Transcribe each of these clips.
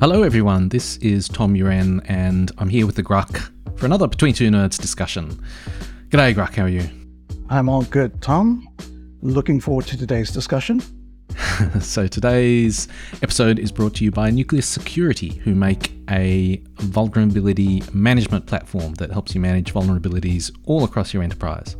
Hello, everyone. This is Tom Uren, and I'm here with the Grugq for another Between Two Nerds discussion. G'day, Grugq. How are you? I'm all good, Tom. Looking forward to today's discussion. so, today's episode is brought to you by Nucleus Security, who make a vulnerability management platform that helps you manage vulnerabilities all across your enterprise.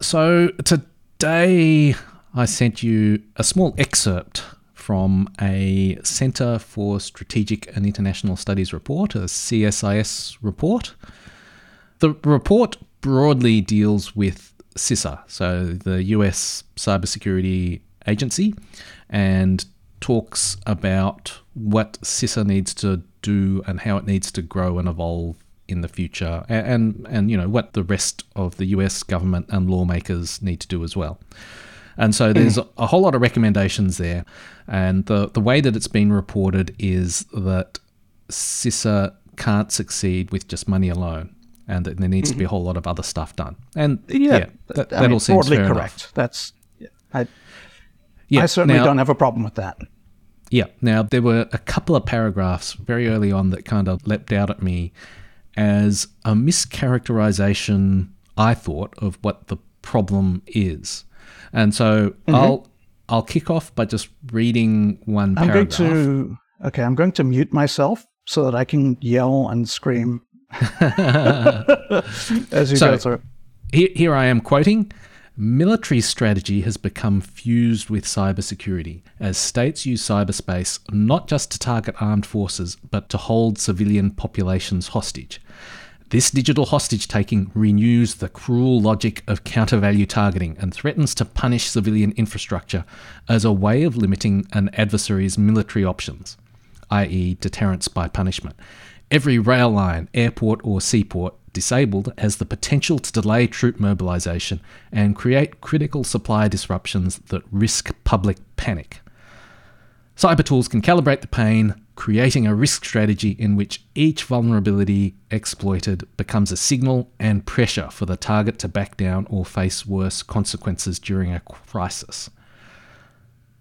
So, today I sent you a small excerpt from a Centre for Strategic and International Studies report, a CSIS report. The report broadly deals with CISA, so the US Cybersecurity Agency, and talks about what CISA needs to do and how it needs to grow and evolve in the future, and, and, and you know what the rest of the US government and lawmakers need to do as well. And so there's a whole lot of recommendations there. And the, the way that it's been reported is that CISA can't succeed with just money alone. And that there needs mm-hmm. to be a whole lot of other stuff done. And yeah, yeah that, that mean, all seems broadly correct. Enough. That's I, yeah, I certainly now, don't have a problem with that. Yeah. Now there were a couple of paragraphs very early on that kind of leapt out at me as a mischaracterization, I thought, of what the problem is. And so mm-hmm. I'll I'll kick off by just reading one I'm paragraph. going to okay, I'm going to mute myself so that I can yell and scream as you so, go through. Here, here I am quoting. Military strategy has become fused with cybersecurity as states use cyberspace not just to target armed forces, but to hold civilian populations hostage. This digital hostage taking renews the cruel logic of counter value targeting and threatens to punish civilian infrastructure as a way of limiting an adversary's military options, i.e., deterrence by punishment. Every rail line, airport, or seaport disabled has the potential to delay troop mobilization and create critical supply disruptions that risk public panic. Cyber tools can calibrate the pain, creating a risk strategy in which each vulnerability exploited becomes a signal and pressure for the target to back down or face worse consequences during a crisis.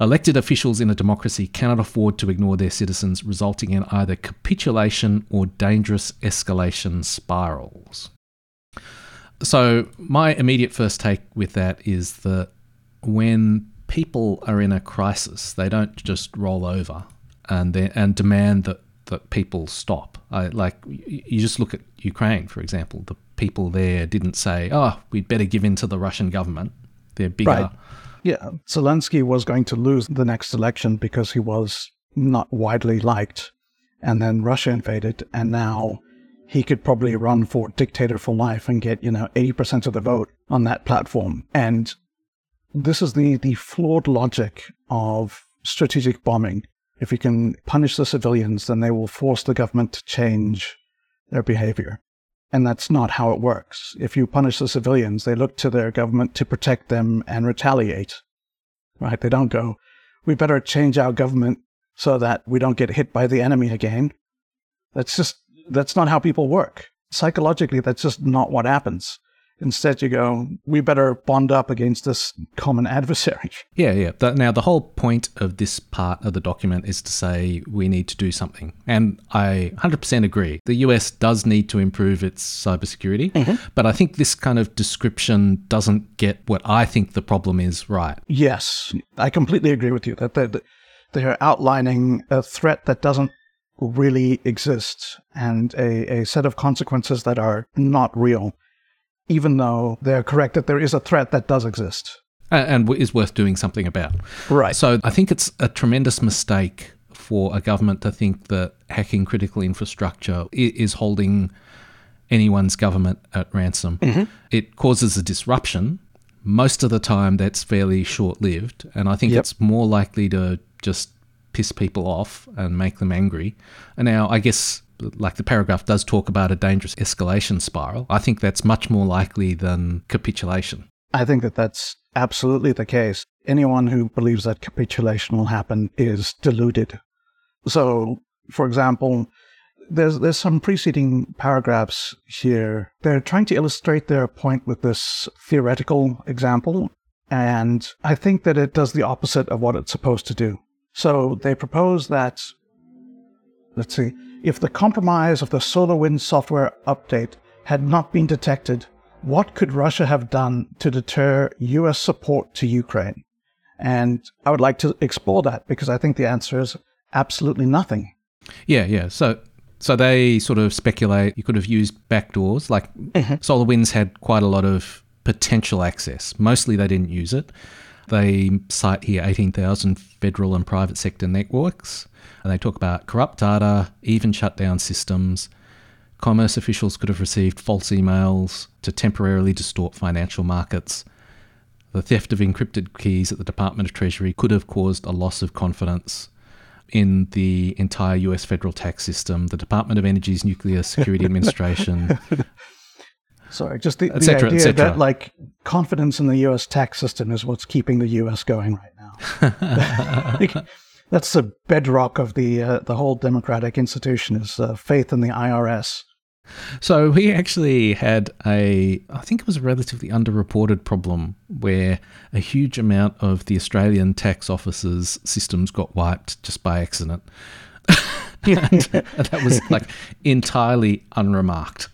Elected officials in a democracy cannot afford to ignore their citizens, resulting in either capitulation or dangerous escalation spirals. So, my immediate first take with that is that when people are in a crisis, they don't just roll over and and demand that that people stop. I, like you just look at Ukraine, for example. The people there didn't say, "Oh, we'd better give in to the Russian government." They're bigger. Right. Yeah, Zelensky was going to lose the next election because he was not widely liked, and then Russia invaded, and now he could probably run for dictator for life and get you know eighty percent of the vote on that platform. And this is the the flawed logic of strategic bombing if we can punish the civilians, then they will force the government to change their behavior. And that's not how it works. If you punish the civilians, they look to their government to protect them and retaliate. Right? They don't go, we better change our government so that we don't get hit by the enemy again. That's just, that's not how people work. Psychologically, that's just not what happens. Instead, you go, we better bond up against this common adversary. Yeah, yeah. now, the whole point of this part of the document is to say we need to do something. And I 100% agree. The US does need to improve its cybersecurity. Mm-hmm. But I think this kind of description doesn't get what I think the problem is right. Yes, I completely agree with you that they're, they're outlining a threat that doesn't really exist and a, a set of consequences that are not real even though they're correct that there is a threat that does exist. And is worth doing something about. Right. So I think it's a tremendous mistake for a government to think that hacking critical infrastructure is holding anyone's government at ransom. Mm-hmm. It causes a disruption. Most of the time, that's fairly short lived. And I think yep. it's more likely to just piss people off and make them angry. And now, I guess like the paragraph does talk about a dangerous escalation spiral, I think that's much more likely than capitulation. I think that that's absolutely the case. Anyone who believes that capitulation will happen is deluded. So, for example, there's there's some preceding paragraphs here. They're trying to illustrate their point with this theoretical example, and I think that it does the opposite of what it's supposed to do. So they propose that let's see, if the compromise of the SolarWinds software update had not been detected, what could Russia have done to deter US support to Ukraine? And I would like to explore that because I think the answer is absolutely nothing. Yeah, yeah. So so they sort of speculate you could have used backdoors. Like mm-hmm. SolarWinds had quite a lot of potential access. Mostly they didn't use it. They cite here 18,000 federal and private sector networks. And they talk about corrupt data, even shutdown systems. Commerce officials could have received false emails to temporarily distort financial markets. The theft of encrypted keys at the Department of Treasury could have caused a loss of confidence in the entire US federal tax system, the Department of Energy's Nuclear Security Administration. Sorry, just the, the idea that like confidence in the US tax system is what's keeping the US going right now. That's the bedrock of the uh, the whole democratic institution is uh, faith in the IRS. So we actually had a, I think it was a relatively underreported problem where a huge amount of the Australian tax office's systems got wiped just by accident. and, that was like entirely unremarked.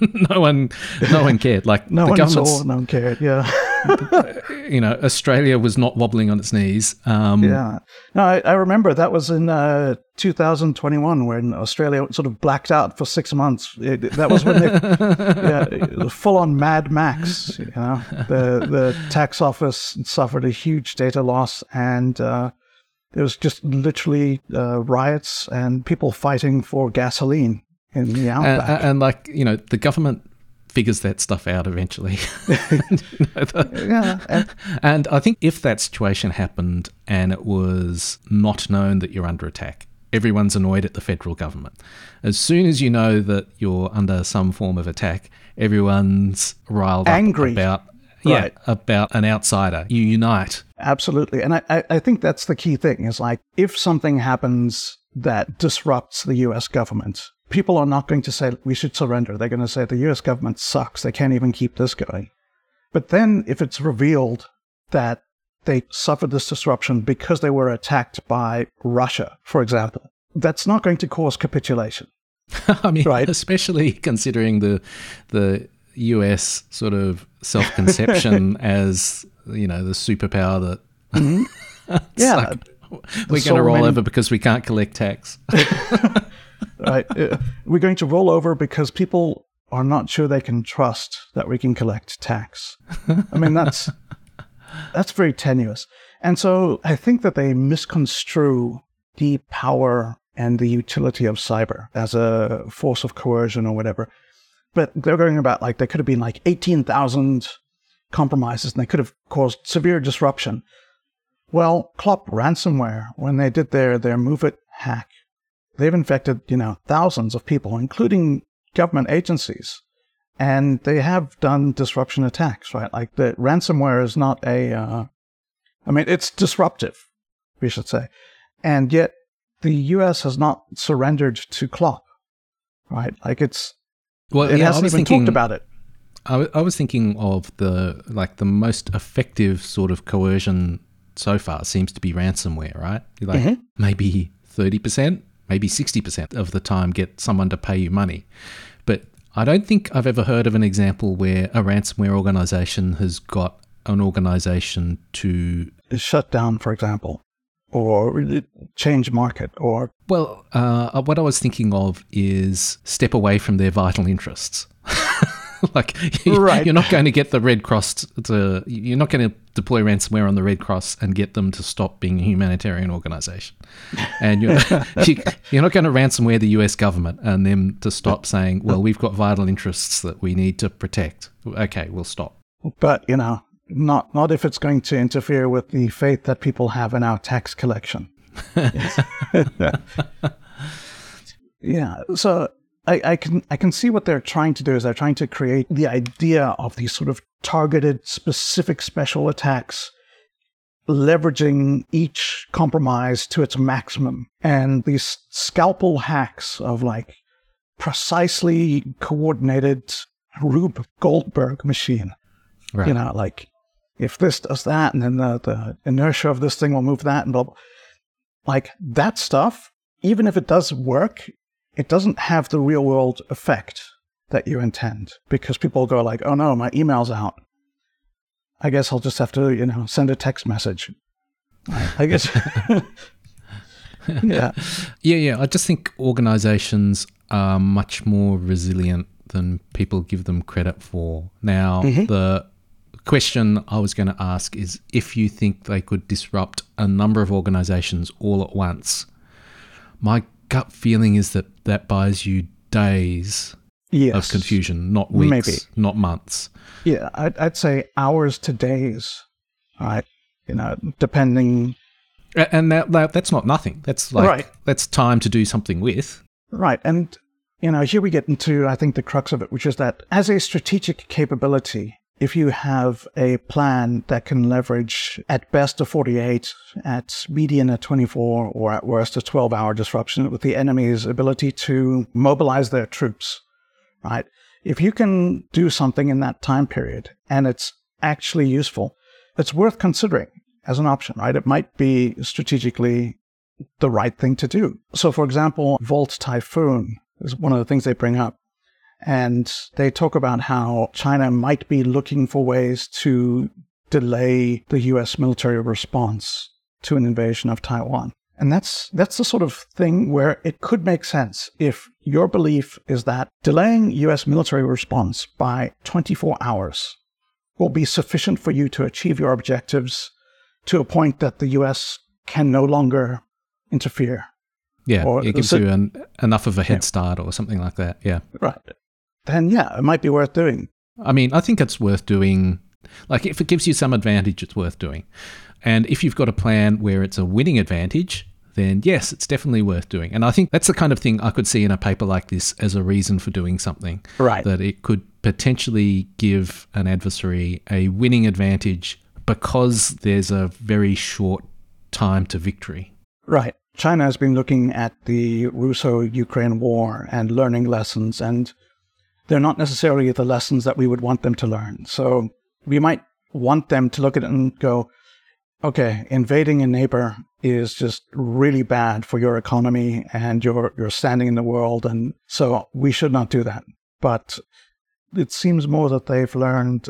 no one, no one cared. Like no one saw, no one cared. Yeah. you know, Australia was not wobbling on its knees. Um, yeah. No, I, I, remember that was in uh, 2021 when Australia sort of blacked out for six months. It, that was when they, yeah, full on Mad Max. You know, the the tax office suffered a huge data loss, and uh, there was just literally uh, riots and people fighting for gasoline in the outback. And, and like you know, the government figures that stuff out eventually. yeah. And, and I think if that situation happened and it was not known that you're under attack, everyone's annoyed at the federal government. As soon as you know that you're under some form of attack, everyone's riled Angry. about yeah, right. about an outsider. You unite. Absolutely. And I, I think that's the key thing is like if something happens that disrupts the US government, people are not going to say we should surrender. They're going to say the US government sucks. They can't even keep this going. But then if it's revealed that they suffered this disruption because they were attacked by Russia, for example, that's not going to cause capitulation. I mean, right? especially considering the the US sort of self conception as you know the superpower that. Mm-hmm. yeah, like, we're going to roll over because we can't collect tax. right? Uh, we're going to roll over because people are not sure they can trust that we can collect tax. I mean, that's that's very tenuous. And so I think that they misconstrue the power and the utility of cyber as a force of coercion or whatever. But they're going about like there could have been like 18,000 compromises and they could have caused severe disruption. Well, Clop ransomware, when they did their, their MOVEit hack, They've infected, you know, thousands of people, including government agencies. And they have done disruption attacks, right? Like the ransomware is not a, uh, I mean, it's disruptive, we should say. And yet the US has not surrendered to Clop, right? Like it's, well, it yeah, hasn't even thinking, talked about it. I was thinking of the, like the most effective sort of coercion so far seems to be ransomware, right? Like mm-hmm. maybe 30%, maybe 60% of the time get someone to pay you money. But I don't think I've ever heard of an example where a ransomware organization has got an organization to shut down, for example, or change market, or. Well, uh, what I was thinking of is step away from their vital interests. like right. you're not going to get the Red Cross to you're not going to deploy ransomware on the Red Cross and get them to stop being a humanitarian organization, and you're you, are not going to ransomware the U.S. government and them to stop saying, well, we've got vital interests that we need to protect. Okay, we'll stop. But you know, not not if it's going to interfere with the faith that people have in our tax collection. yeah. So I, I, can I can see what they're trying to do is they're trying to create the idea of these sort of targeted specific special attacks leveraging each compromise to its maximum and these scalpel hacks of like precisely coordinated Rube Goldberg machine. Right. You know, like if this does that and then the, the inertia of this thing will move that and blah, blah. like that stuff even if it does work, it doesn't have the real world effect that you intend because people go like, "Oh no, my email's out." I guess I'll just have to, you know, send a text message. I guess. yeah. Yeah, yeah. I just think organizations are much more resilient than people give them credit for. Now, mm-hmm. the question I was going to ask is if you think they could disrupt a number of organizations all at once. My gut feeling is that that buys you days yes. of confusion, not weeks, Maybe. not months. Yeah, I'd, I'd say hours to days, right? You know, depending. And that, that that's not nothing. That's like right. that's time to do something with. Right, and you know, here we get into I think the crux of it, which is that as a strategic capability, if you have a plan that can leverage at best a 48, at median a 24, or at worst a 12 hour disruption with the enemy's ability to mobilize their troops, right? If you can do something in that time period and it's actually useful, it's worth considering as an option, right? It might be strategically the right thing to do. So, for example, Volt Typhoon is one of the things they bring up. And they talk about how China might be looking for ways to delay the US military response to an invasion of Taiwan. And that's that's the sort of thing where it could make sense if your belief is that delaying US military response by 24 hours will be sufficient for you to achieve your objectives to a point that the US can no longer interfere. Yeah, or it gives you an, enough of a head yeah. start or something like that. Yeah. Right then yeah, it might be worth doing. I mean, I think it's worth doing. Like, if it gives you some advantage, it's worth doing. And if you've got a plan where it's a winning advantage, then yes, it's definitely worth doing. And I think that's the kind of thing I could see in a paper like this as a reason for doing something. Right. That it could potentially give an adversary a winning advantage because there's a very short time to victory. Right. China has been looking at the Russo Ukraine war and learning lessons and they're not necessarily the lessons that we would want them to learn. So we might want them to look at it and go, okay, invading a neighbor is just really bad for your economy and your, your standing in the world. And so we should not do that. But it seems more that they've learned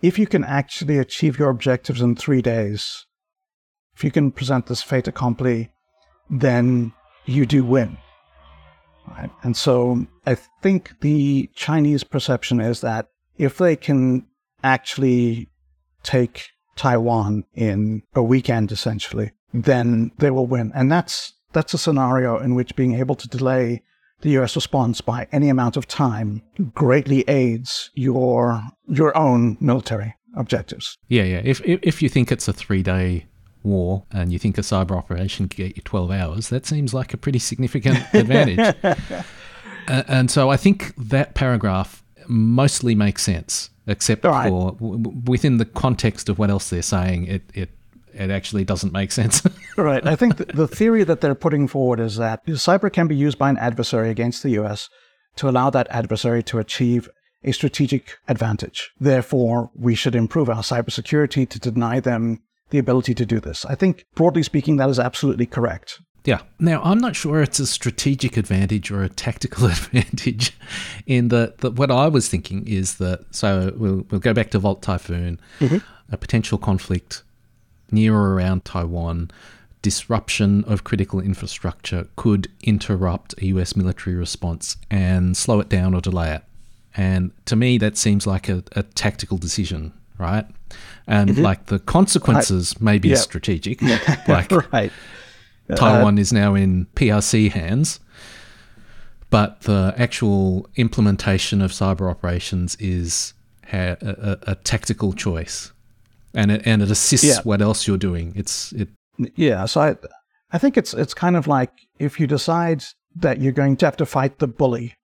if you can actually achieve your objectives in three days, if you can present this fait accompli, then you do win. Right? And so I think the Chinese perception is that if they can actually take Taiwan in a weekend, essentially, then they will win. And that's that's a scenario in which being able to delay the U.S. response by any amount of time greatly aids your your own military objectives. Yeah, yeah. If if, if you think it's a three day war and you think a cyber operation can get you 12 hours, that seems like a pretty significant advantage. uh, and so I think that paragraph mostly makes sense, except right. for w- within the context of what else they're saying, it, it it actually doesn't make sense. right. I think the theory that they're putting forward is that cyber can be used by an adversary against the US to allow that adversary to achieve a strategic advantage. Therefore, we should improve our cybersecurity to deny them the ability to do this. I think, broadly speaking, that is absolutely correct. Yeah. Now, I'm not sure it's a strategic advantage or a tactical advantage. In that, that what I was thinking is that so we'll we'll go back to Volt Typhoon, mm-hmm. a potential conflict near or around Taiwan, disruption of critical infrastructure could interrupt a US military response and slow it down or delay it. And to me, that seems like a, a tactical decision right? And mm-hmm. like the consequences I, may be yeah. strategic. like right. Taiwan uh, is now in PRC hands, but the actual implementation of cyber operations is a, a, a tactical choice, and it and it assists yeah. what else you're doing. It's it. Yeah, so I, I think it's it's kind of like if you decide that you're going to have to fight the bully,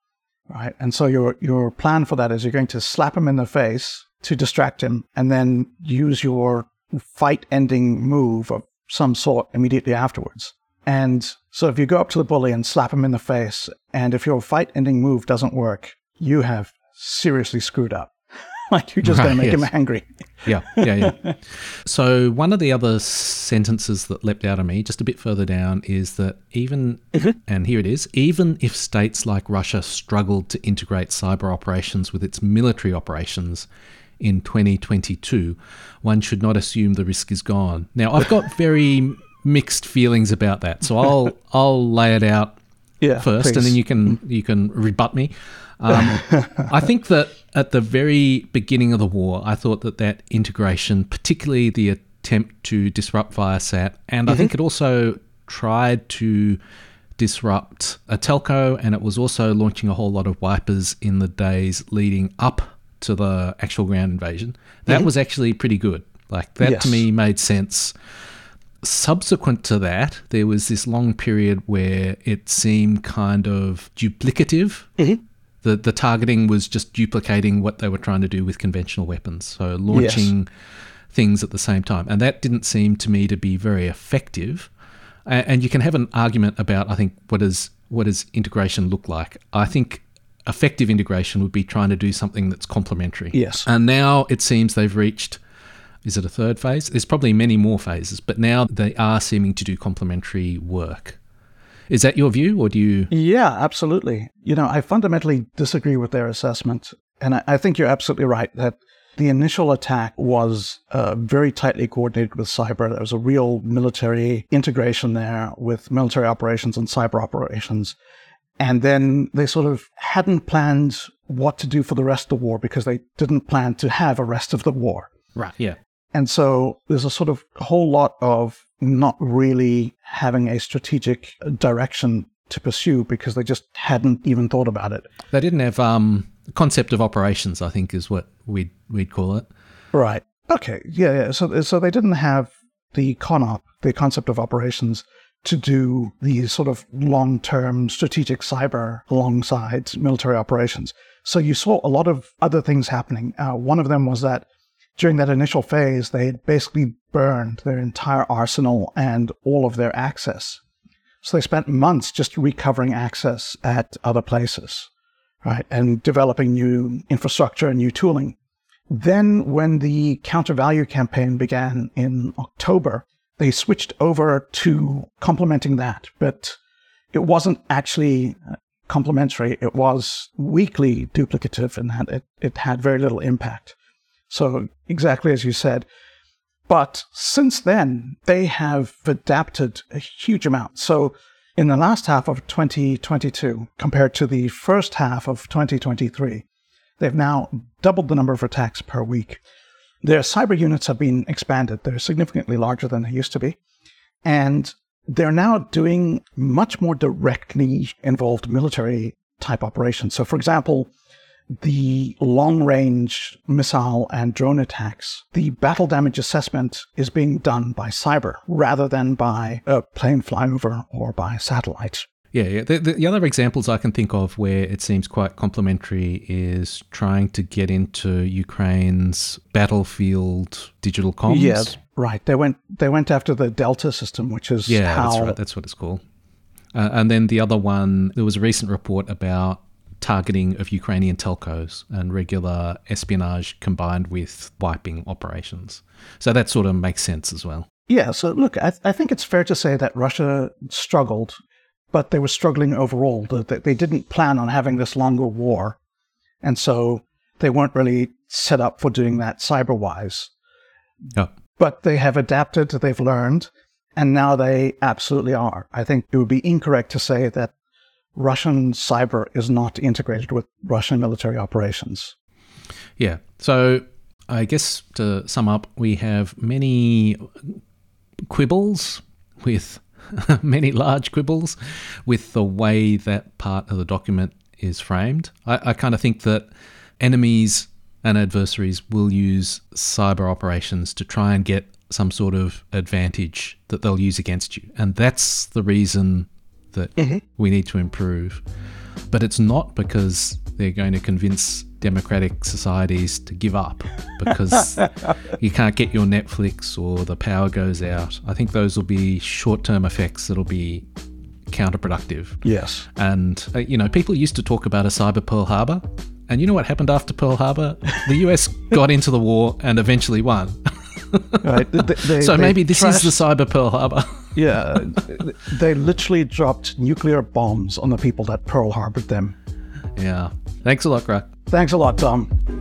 right? And so your your plan for that is you're going to slap him in the face to distract him and then use your fight ending move of some sort immediately afterwards. And so if you go up to the bully and slap him in the face, and if your fight ending move doesn't work, you have seriously screwed up. like you're just going to make yes. him angry. Yeah, yeah, yeah. so one of the other sentences that leapt out of me just a bit further down is that even, mm-hmm. and here it is, even if states like Russia struggled to integrate cyber operations with its military operations in 2022, one should not assume the risk is gone. Now, I've got very mixed feelings about that, so I'll I'll lay it out Yeah, first, and then you can you can rebut me. Um, I think that at the very beginning of the war, I thought that that integration, particularly the attempt to disrupt Viasat, and I think it also tried to disrupt a telco, and it was also launching a whole lot of wipers in the days leading up to the actual ground invasion. That was actually pretty good. Like that Yes. to me made sense subsequent to that, there was this long period where it seemed kind of duplicative. Mm-hmm. The, the targeting was just duplicating what they were trying to do with conventional weapons. So launching things at the same time. And that didn't seem to me to be very effective. A- And you can have an argument about, I think, what does what does integration look like? I think effective integration would be trying to do something that's complementary. Yes. And now it seems they've reached is it a third phase? There's probably many more phases, but now they are seeming to do complementary work. Is that your view, or do you? Yeah, absolutely. You know, I fundamentally disagree with their assessment. And I, I think you're absolutely right that the initial attack was uh, very tightly coordinated with cyber. There was a real military integration there with military operations and cyber operations. And then they sort of hadn't planned what to do for the rest of the war because they didn't plan to have a rest of the war. Right. Yeah. And so there's a sort of whole lot of not really having a strategic direction to pursue because they just hadn't even thought about it. They didn't have um concept of operations. I think is what we'd we'd call it. Right. Okay. Yeah. Yeah. So so they didn't have the CONOP, the concept of operations, to do these sort of long-term strategic cyber alongside military operations. So you saw a lot of other things happening. Uh, one of them was that during that initial phase, they had basically burned their entire arsenal and all of their access. So they spent months just recovering access at other places, right, and developing new infrastructure and new tooling. Then, when the counter value campaign began in October, they switched over to complementing that, but it wasn't actually uh, complementary. It was weakly duplicative and had, it, it had very little impact. So, exactly as you said. But since then, they have adapted a huge amount. So, in the last half of 2022, compared to the first half of 2023, they've now doubled the number of attacks per week. Their cyber units have been expanded. They're significantly larger than they used to be. And they're now doing much more directly involved military type operations. So, for example, the long range missile and drone attacks, the battle damage assessment is being done by cyber rather than by a plane flyover or by satellite. Yeah, yeah. The, the, the other examples I can think of where it seems quite complementary is trying to get into Ukraine's battlefield digital comms. Yeah, right. They went they went after the Delta system, which is Yeah, how that's right. That's what it's called. Uh, and then the other one, there was a recent report about targeting of Ukrainian telcos and regular espionage combined with wiping operations. So that sort of makes sense as well. Yeah, so look, I, I think it's fair to say that Russia struggled, but they were struggling overall. That they, they didn't plan on having this longer war, and so they weren't really set up for doing that cyber wise. Yeah. But they have adapted, they've learned, and now they absolutely are. I think it would be incorrect to say that Russian cyber is not integrated with Russian military operations. Yeah. So I guess to sum up, we have many quibbles with many large quibbles with the way that part of the document is framed. I, I kind of think that enemies and adversaries will use cyber operations to try and get some sort of advantage that they'll use against you. And that's the reason that mm-hmm. we need to improve. But it's not because they're going to convince democratic societies to give up because you can't get your Netflix or the power goes out. I think those will be short term effects that'll be counterproductive. Yes. And, uh, you know, people used to talk about a cyber Pearl Harbor. And you know what happened after Pearl Harbor? The US got into the war and eventually won. Right? They- they- so maybe this is the cyber Pearl Harbor. Yeah, they literally dropped nuclear bombs on the people that Pearl Harbored them. yeah. Thanks a lot, Grugq. Thanks a lot, Tom.